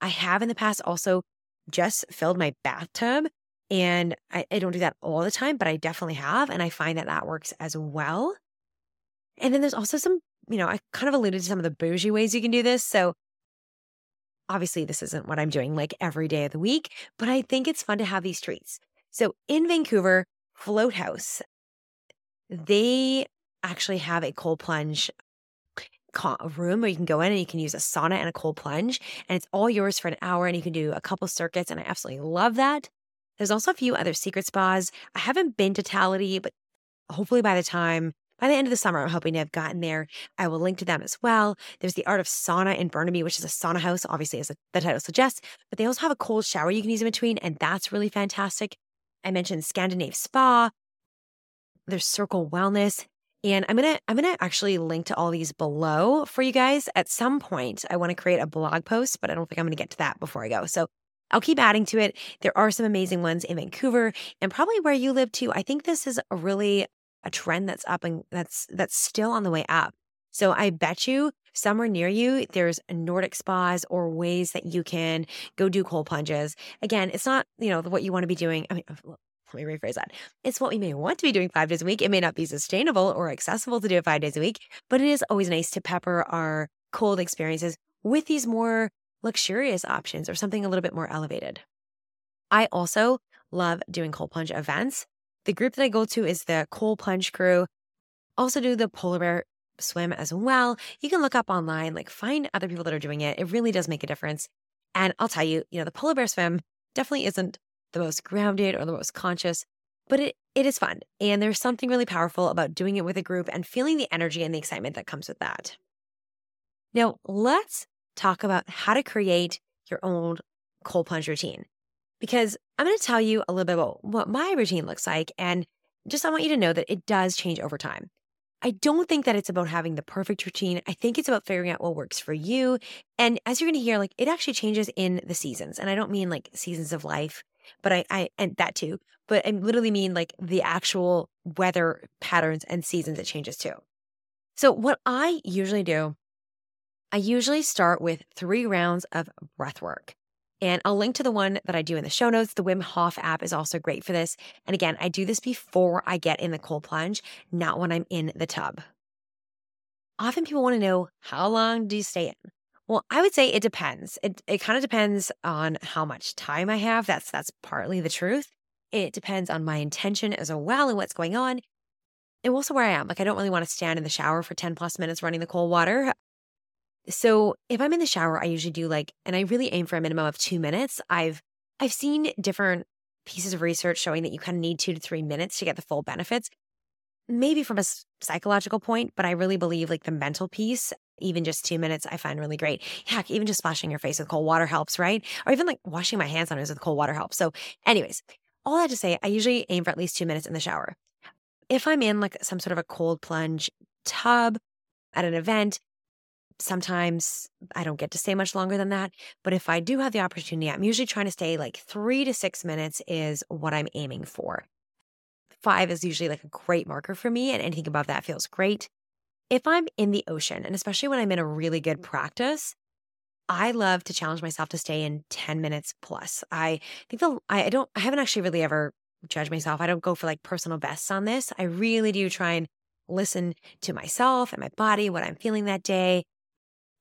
I have in the past also just filled my bathtub and I, I don't do that all the time, but I definitely have. And I find that that works as well. And then there's also some you know, I kind of alluded to some of the bougie ways you can do this. So obviously, this isn't what I'm doing like every day of the week, but I think it's fun to have these treats. So in Vancouver, Float House, they actually have a cold plunge room where you can go in and you can use a sauna and a cold plunge, and it's all yours for an hour, and you can do a couple circuits, and I absolutely love that. There's also a few other secret spas. I haven't been to Tality, but hopefully by the time by the end of the summer, I'm hoping to have gotten there. I will link to them as well. There's the Art of Sauna in Burnaby, which is a sauna house, obviously, as the title suggests, but they also have a cold shower you can use in between, and that's really fantastic. I mentioned Scandinave Spa. There's Circle Wellness And I'm going to I'm going to actually link to all these below for you guys at some point. I want to create a blog post, but I don't think I'm going to get to that before I go. So I'll keep adding to it. There are some amazing ones in Vancouver and probably where you live too. I think this is a really a trend that's up and that's that's still on the way up. So I bet you somewhere near you there's Nordic spas or ways that you can go do cold plunges. Again, it's not, you know, what you want to be doing. I mean, let me rephrase that. It's what we may want to be doing five days a week. It may not be sustainable or accessible to do it five days a week, but it is always nice to pepper our cold experiences with these more luxurious options or something a little bit more elevated. I also love doing cold plunge events. The group that I go to is the cold plunge crew. Also do the polar bear swim as well. You can look up online, like find other people that are doing it. It really does make a difference. And I'll tell you, you know, the polar bear swim definitely isn't the most grounded or the most conscious, but it, it is fun. And there's something really powerful about doing it with a group and feeling the energy and the excitement that comes with that. Now, let's talk about how to create your own cold plunge routine. Because I'm going to tell you a little bit about what my routine looks like. And just I want you to know that it does change over time. I don't think that it's about having the perfect routine. I think it's about figuring out what works for you. And as you're going to hear, like it actually changes in the seasons. And I don't mean like seasons of life, but I, I, and that too, but I literally mean like the actual weather patterns and seasons it changes too. So what I usually do, I usually start with three rounds of breath work. And I'll link to the one that I do in the show notes. The Wim Hof app is also great for this. And again, I do this before I get in the cold plunge, not when I'm in the tub. Often people want to know how long do you stay in? Well, I would say it depends. It it kind of depends on how much time I have. That's that's partly the truth. It depends on my intention as well and what's going on. And also where I am. Like I don't really want to stand in the shower for 10 plus minutes running the cold water. So if I'm in the shower, I usually do like, and I really aim for a minimum of two minutes. I've I've seen different pieces of research showing that you kind of need two to three minutes to get the full benefits. Maybe from a psychological point, but I really believe like the mental piece, even just two minutes, I find really great. Heck, even just splashing your face with cold water helps, right? Or even like washing my hands on it with cold water helps. So, anyways, all that to say, I usually aim for at least two minutes in the shower. If I'm in like some sort of a cold plunge tub at an event, Sometimes I don't get to stay much longer than that. But if I do have the opportunity, I'm usually trying to stay like three to six minutes is what I'm aiming for. Five is usually like a great marker for me, and anything above that feels great. If I'm in the ocean, and especially when I'm in a really good mm-hmm. practice, I love to challenge myself to stay in 10 minutes plus. I think the I don't I haven't actually really ever judged myself. I don't go for like personal bests on this. I really do try and listen to myself and my body, what I'm feeling that day,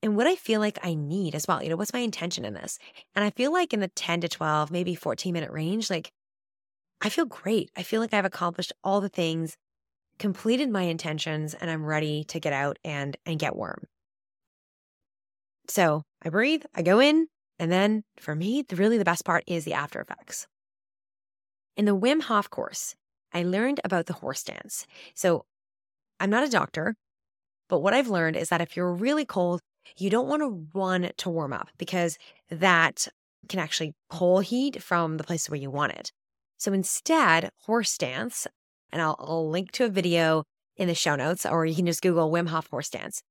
and what I feel like I need as well. You know, what's my intention in this? And I feel like in the 10 to 12, maybe 14 minute range, like I feel great. I feel like I've accomplished all the things, completed my intentions, and I'm ready to get out and and get warm. So I breathe, I go in, and then for me, the, really the best part is the after effects. In the Wim Hof course, I learned about the horse dance. So I'm not a doctor, but what I've learned is that if you're really cold, you don't want to run to warm up because that can actually pull heat from the place where you want it. So instead, horse dance, and I'll, I'll link to a video in the show notes, or you can just Google Wim Hof horse dance.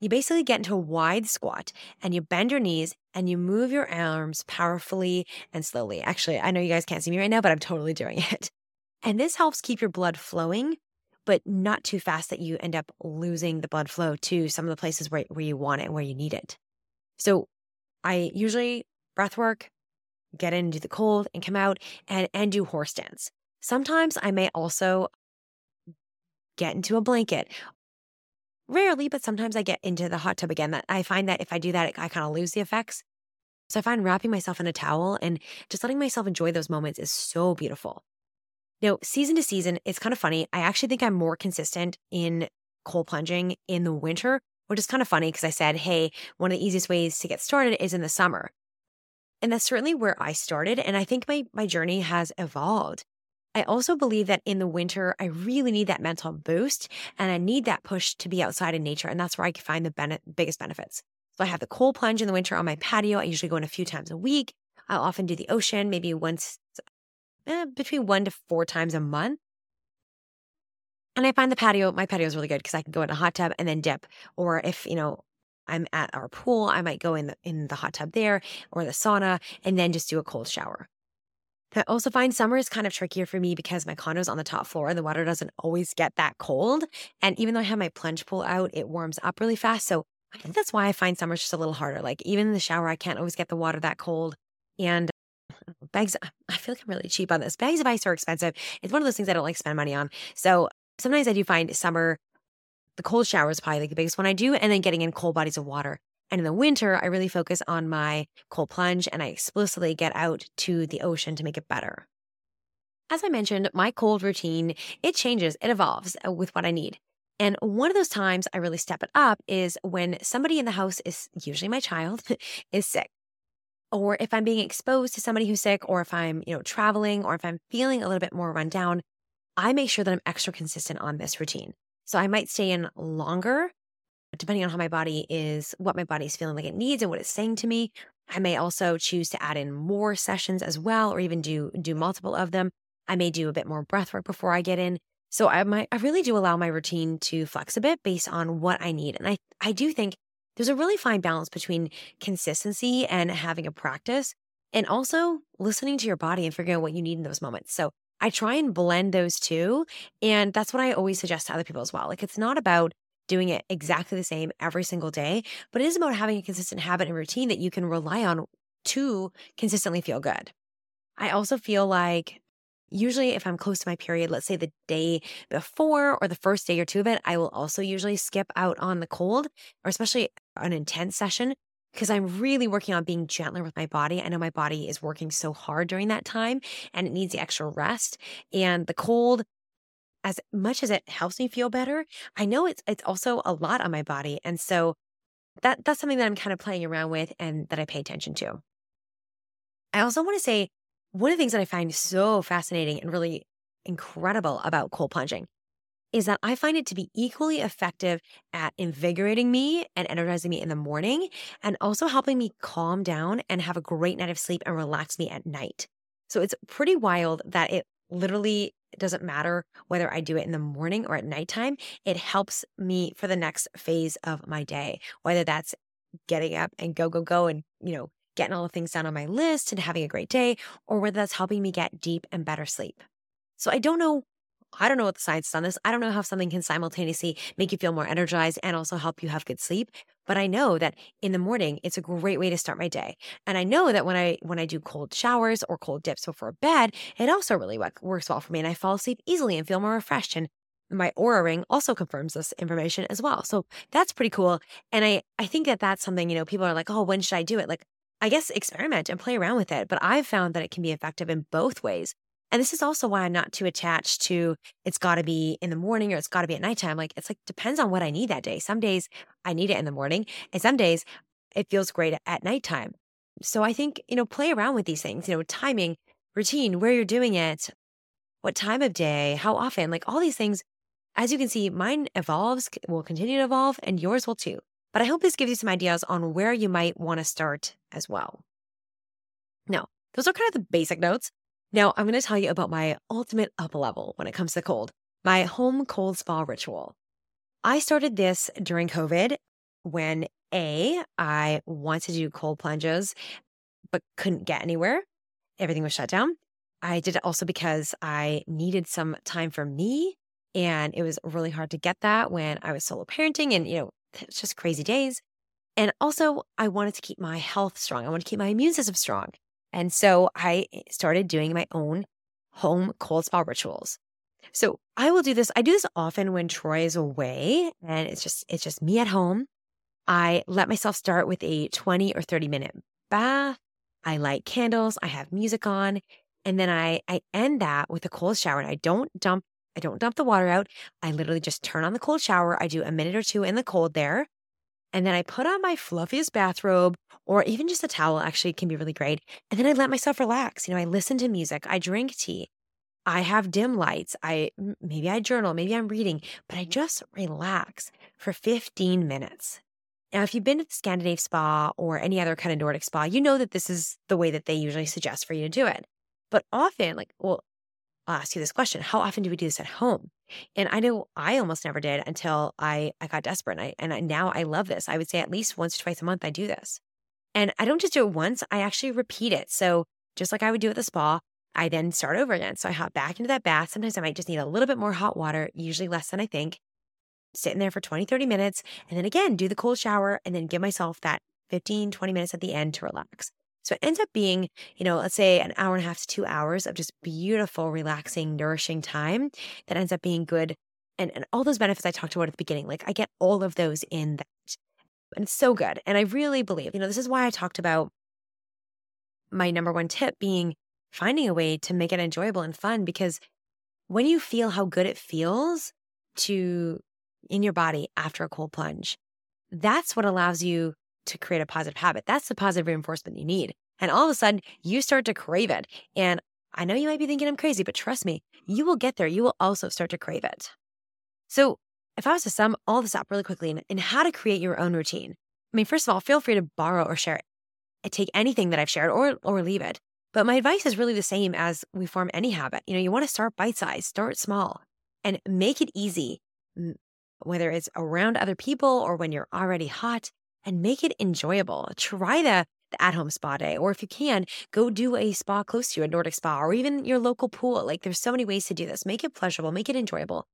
You basically get into a wide squat and you bend your knees and you move your arms powerfully and slowly. Actually, I know you guys can't see me right now, but I'm totally doing *laughs* it. And this helps keep your blood flowing but not too fast that you end up losing the blood flow to some of the places where, where you want it and where you need it. So I usually breath work, get into the cold and come out and, and do horse dance. Sometimes I may also get into a blanket. Rarely, but sometimes I get into the hot tub again. That I find that if I do that, I kind of lose the effects. So I find wrapping myself in a towel and just letting myself enjoy those moments is so beautiful. Now, season to season, it's kind of funny. I actually think I'm more consistent in cold plunging in the winter, which is kind of funny because I said, hey, one of the easiest ways to get started is in the summer. And that's certainly where I started. And I think my, my journey has evolved. I also believe that in the winter, I really need that mental boost and I need that push to be outside in nature. And that's where I can find the biggest benefits. So I have the cold plunge in the winter on my patio. I usually go in a few times a week. I'll often do the ocean, maybe once eh, between one to four times a month. And I find the patio, my patio is really good because I can go in a hot tub and then dip. Or if, you know, I'm at our pool, I might go in the, in the hot tub there or the sauna and then just do a cold shower. I also find summer is kind of trickier for me because my condo's on the top floor and the water doesn't always get that cold. And even though I have my plunge pool out, it warms up really fast. So I think that's why I find summer just a little harder. Like even in the shower, I can't always get the water that cold. And uh, bags, I feel like I'm really cheap on this. Bags of ice are expensive. It's one of those things I don't like to spend money on. So sometimes I do find summer, the cold shower is probably like the biggest one I do, and then getting in cold bodies of water. And in the winter, I really focus on my cold plunge and I explicitly get out to the ocean to make it better. As I mentioned, my cold routine, it changes, it evolves uh, with what I need. And one of those times I really step it up is when somebody in the house is usually my child *laughs* is sick. Or if I'm being exposed to somebody who's sick, or if I'm, you know, traveling, or if I'm feeling a little bit more run down, I make sure that I'm extra consistent on this routine. So I might stay in longer depending on how my body is, what my body is feeling like it needs and what it's saying to me. I may also choose to add in more sessions as well, or even do do multiple of them. I may do a bit more breath work before I get in. So I might I really do allow my routine to flex a bit based on what I need. And I I do think there's a really fine balance between consistency and having a practice and also listening to your body and figuring out what you need in those moments. So I try and blend those two. And that's what I always suggest to other people as well. Like it's not about doing it exactly the same every single day, but it is about having a consistent habit and routine that you can rely on to consistently feel good. I also feel like usually if I'm close to my period, let's say the day before or the first day or two of it, I will also usually skip out on the cold or especially an intense session because I'm really working on being gentler with my body. I know my body is working so hard during that time and it needs the extra rest. And the cold as much as it helps me feel better, I know it's it's also a lot on my body. And so that that's something that I'm kind of playing around with and that I pay attention to. I also want to say one of the things that I find so fascinating and really incredible about cold plunging is that I find it to be equally effective at invigorating me and energizing me in the morning and also helping me calm down and have a great night of sleep and relax me at night. So it's pretty wild that it literally it doesn't matter whether I do it in the morning or at nighttime. It helps me for the next phase of my day, whether that's getting up and go, go, go, and, you know, getting all the things down on my list and having a great day, or whether that's helping me get deep and better sleep. So I don't know I don't know what the science is on this. I don't know how something can simultaneously make you feel more energized and also help you have good sleep. But I know that in the morning, it's a great way to start my day. And I know that when I when I do cold showers or cold dips before bed, it also really works well for me. And I fall asleep easily and feel more refreshed. And my Oura ring also confirms this information as well. So that's pretty cool. And I I think that that's something you know people are like, oh, when should I do it? Like I guess experiment and play around with it. But I've found that it can be effective in both ways. And this is also why I'm not too attached to it's got to be in the morning or it's got to be at nighttime. Like it's like depends on what I need that day. Some days I need it in the morning, and some days it feels great at nighttime. So I think, you know, play around with these things, you know, timing, routine, where you're doing it, what time of day, how often, like all these things. As you can see, mine evolves, will continue to evolve, and yours will too. But I hope this gives you some ideas on where you might want to start as well. Now, those are kind of the basic notes. Now, I'm going to tell you about my ultimate up level when it comes to cold my home cold spa ritual. I started this during COVID when A, I wanted to do cold plunges, but couldn't get anywhere. Everything was shut down. I did it also because I needed some time for me. And it was really hard to get that when I was solo parenting and, you know, it's just crazy days. And also, I wanted to keep my health strong. I wanted to keep my immune system strong. And so I eh, started doing my own home cold spa rituals. So I will do this. I do this often when Troy is away and it's just it's just me at home. I let myself start with a 20 or 30 minute bath. I light candles, I have music on, and then I I end that with a cold shower and I don't dump I don't dump the water out. I literally just turn on the cold shower. I do a minute or two in the cold there. And then I put on my fluffiest bathrobe or even just a towel, actually, can be really great. And then I let myself relax. You know, I listen to music, I drink tea, I have dim lights. I maybe I journal, maybe I'm reading, but I mm-hmm. just relax for 15 minutes. Now, if you've been to the Scandinave spa or any other kind of Nordic spa, you know that this is the way that they usually suggest for you to do it. But often, like, well, I'll ask you this question How often do we do this at home? And I know I almost never did until I, I got desperate. And, I, and I, now I love this. I would say at least once or twice a month, I do this. And I don't just do it once, I actually repeat it. So just like I would do at the spa, I then start over again. So I hop back into that bath. Sometimes I might just need a little bit more hot water, usually less than I think. Sit in there for 20, 30 minutes. And then again, do the cold shower and then give myself that 15, 20 minutes at the end to relax. So it ends up being, you know, let's say an hour and a half to two hours of just beautiful, relaxing, nourishing time that ends up being good. And, and all those benefits I talked about at the beginning, like I get all of those in that. And it's so good. And I really believe, you know, this is why I talked about my number one tip being finding a way to make it enjoyable and fun because when you feel how good it feels to in your body after a cold plunge, that's what allows you to create a positive habit. That's the positive reinforcement you need. And all of a sudden, you start to crave it. And I know you might be thinking I'm crazy, but trust me, you will get there. You will also start to crave it. So, if I was to sum all this up really quickly in, in how to create your own routine, I mean, first of all, feel free to borrow or share it. Take anything that I've shared or, or leave it. But my advice is really the same as we form any habit. You know, you want to start bite size, start small, and make it easy, whether it's around other people or when you're already hot, and make it enjoyable. Try the, the at home spa day, or if you can, go do a spa close to you, a Nordic spa, or even your local pool. Like there's so many ways to do this. Make it pleasurable, make it enjoyable,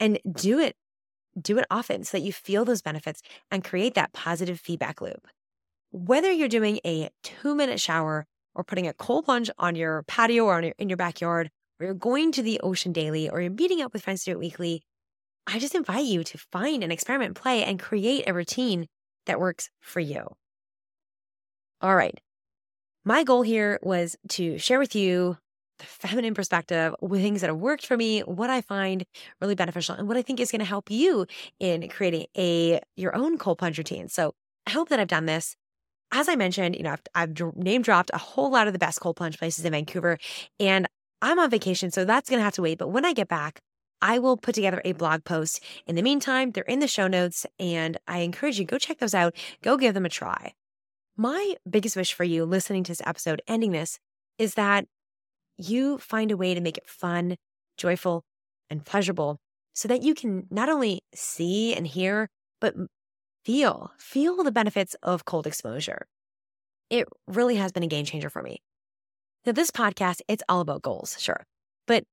and do it. Do it often so that you feel those benefits and create that positive feedback loop. Whether you're doing a two minute shower or putting a cold plunge on your patio or your, in your backyard, or you're going to the ocean daily, or you're meeting up with friends to do it weekly, I just invite you to find an experiment, play, and create a routine that works for you. All right. My goal here was to share with you the feminine perspective, with things that have worked for me, what I find really beneficial, and what I think is going to help you in creating a your own cold plunge routine. So I hope that I've done this as I mentioned, you know, I've, I've name dropped a whole lot of the best cold plunge places in Vancouver, and I'm on vacation, so that's going to have to wait. But when I get back, I will put together a blog post. In the meantime, they're in the show notes, and I encourage you go check those out. Go give them a try. My biggest wish for you listening to this episode, ending this, is that you find a way to make it fun, joyful, and pleasurable so that you can not only see and hear, but feel, feel the benefits of cold exposure. It really has been a game changer for me. Now, this podcast, it's all about goals, sure. But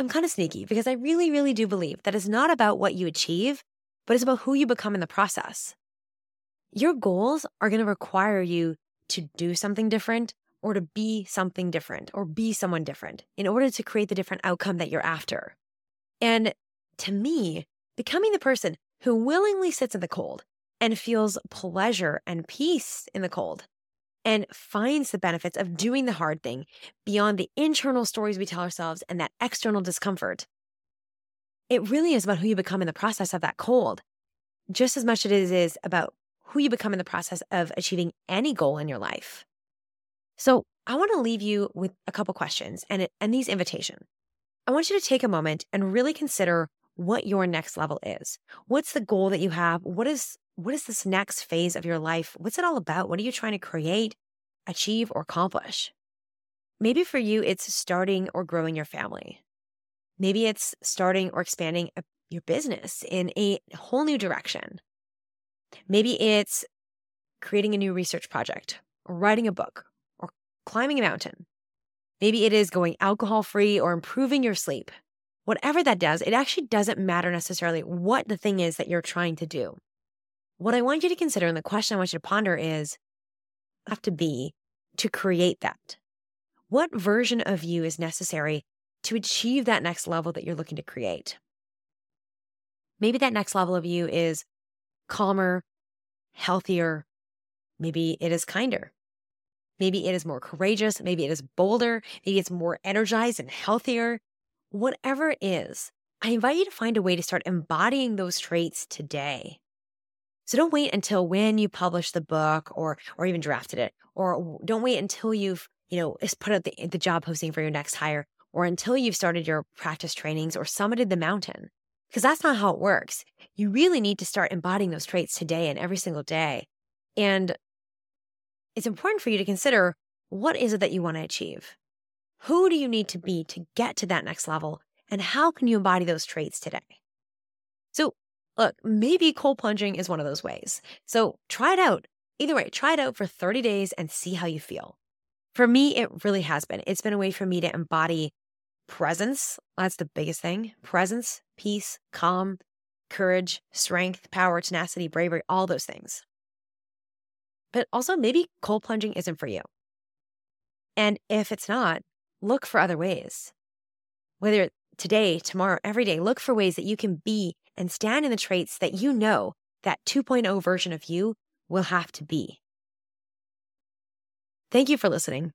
I'm kind of sneaky because I really, really do believe that it's not about what you achieve, but it's about who you become in the process. Your goals are going to require you to do something different or to be something different or be someone different in order to create the different outcome that you're after. And to me, becoming the person who willingly sits in the cold and feels pleasure and peace in the cold and finds the benefits of doing the hard thing beyond the internal stories we tell ourselves and that external discomfort. It really is about who you become in the process of that cold, just as much as it is about who you become in the process of achieving any goal in your life. So, I want to leave you with a couple questions and, and these invitations. I want you to take a moment and really consider what your next level is. What's the goal that you have? What is what is this next phase of your life? What's it all about? What are you trying to create, achieve, or accomplish? Maybe for you, it's starting or growing your family. Maybe it's starting or expanding a, your business in a whole new direction. Maybe it's creating a new research project, or writing a book, or climbing a mountain. Maybe it is going alcohol free or improving your sleep. Whatever that does, it actually doesn't matter necessarily what the thing is that you're trying to do. What I want you to consider and the question I want you to ponder is have to be to create that. What version of you is necessary to achieve that next level that you're looking to create? Maybe that next level of you is calmer, healthier. Maybe it is kinder. Maybe it is more courageous. Maybe it is bolder. Maybe it's more energized and healthier. Whatever it is, I invite you to find a way to start embodying those traits today. So don't wait until when you publish the book or or even drafted it, or don't wait until you've you know put out the, the job posting for your next hire, or until you've started your practice trainings or summited the mountain, because that's not how it works. You really need to start embodying those traits today and every single day, and it's important for you to consider what is it that you want to achieve. Who do you need to be to get to that next level? And how can you embody those traits today? So, look, maybe cold plunging is one of those ways. So, try it out. Either way, try it out for 30 days and see how you feel. For me, it really has been. It's been a way for me to embody presence. That's the biggest thing presence, peace, calm, courage, strength, power, tenacity, bravery, all those things. But also, maybe cold plunging isn't for you. And if it's not, look for other ways. Whether today, tomorrow, every day, look for ways that you can be and stand in the traits that you know that 2.0 version of you will have to be. Thank you for listening.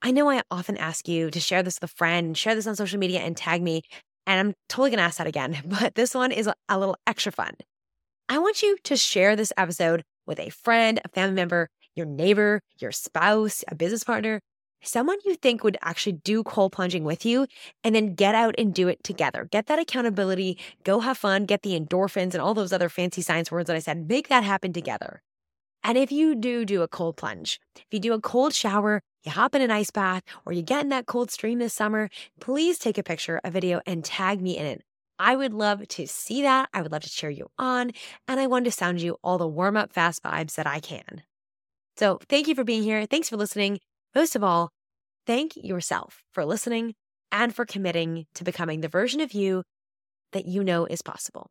I know I often ask you to share this with a friend, share this on social media, and tag me. And I'm totally going to ask that again, *laughs* but this one is a little extra fun. I want you to share this episode with a friend, a family member, your neighbor, your spouse, a business partner, someone you think would actually do cold plunging with you, and then get out and do it together. Get that accountability, go have fun, get the endorphins and all those other fancy science words that I said. Make that happen together. And if you do do a cold plunge, if you do a cold shower, you hop in an ice bath, or you get in that cold stream this summer, please take a picture, a video, and tag me in it. I would love to see that. I would love to cheer you on. And I want to sound you all the warm up fast vibes that I can. So thank you for being here. Thanks for listening. Most of all, thank yourself for listening and for committing to becoming the version of you that you know is possible.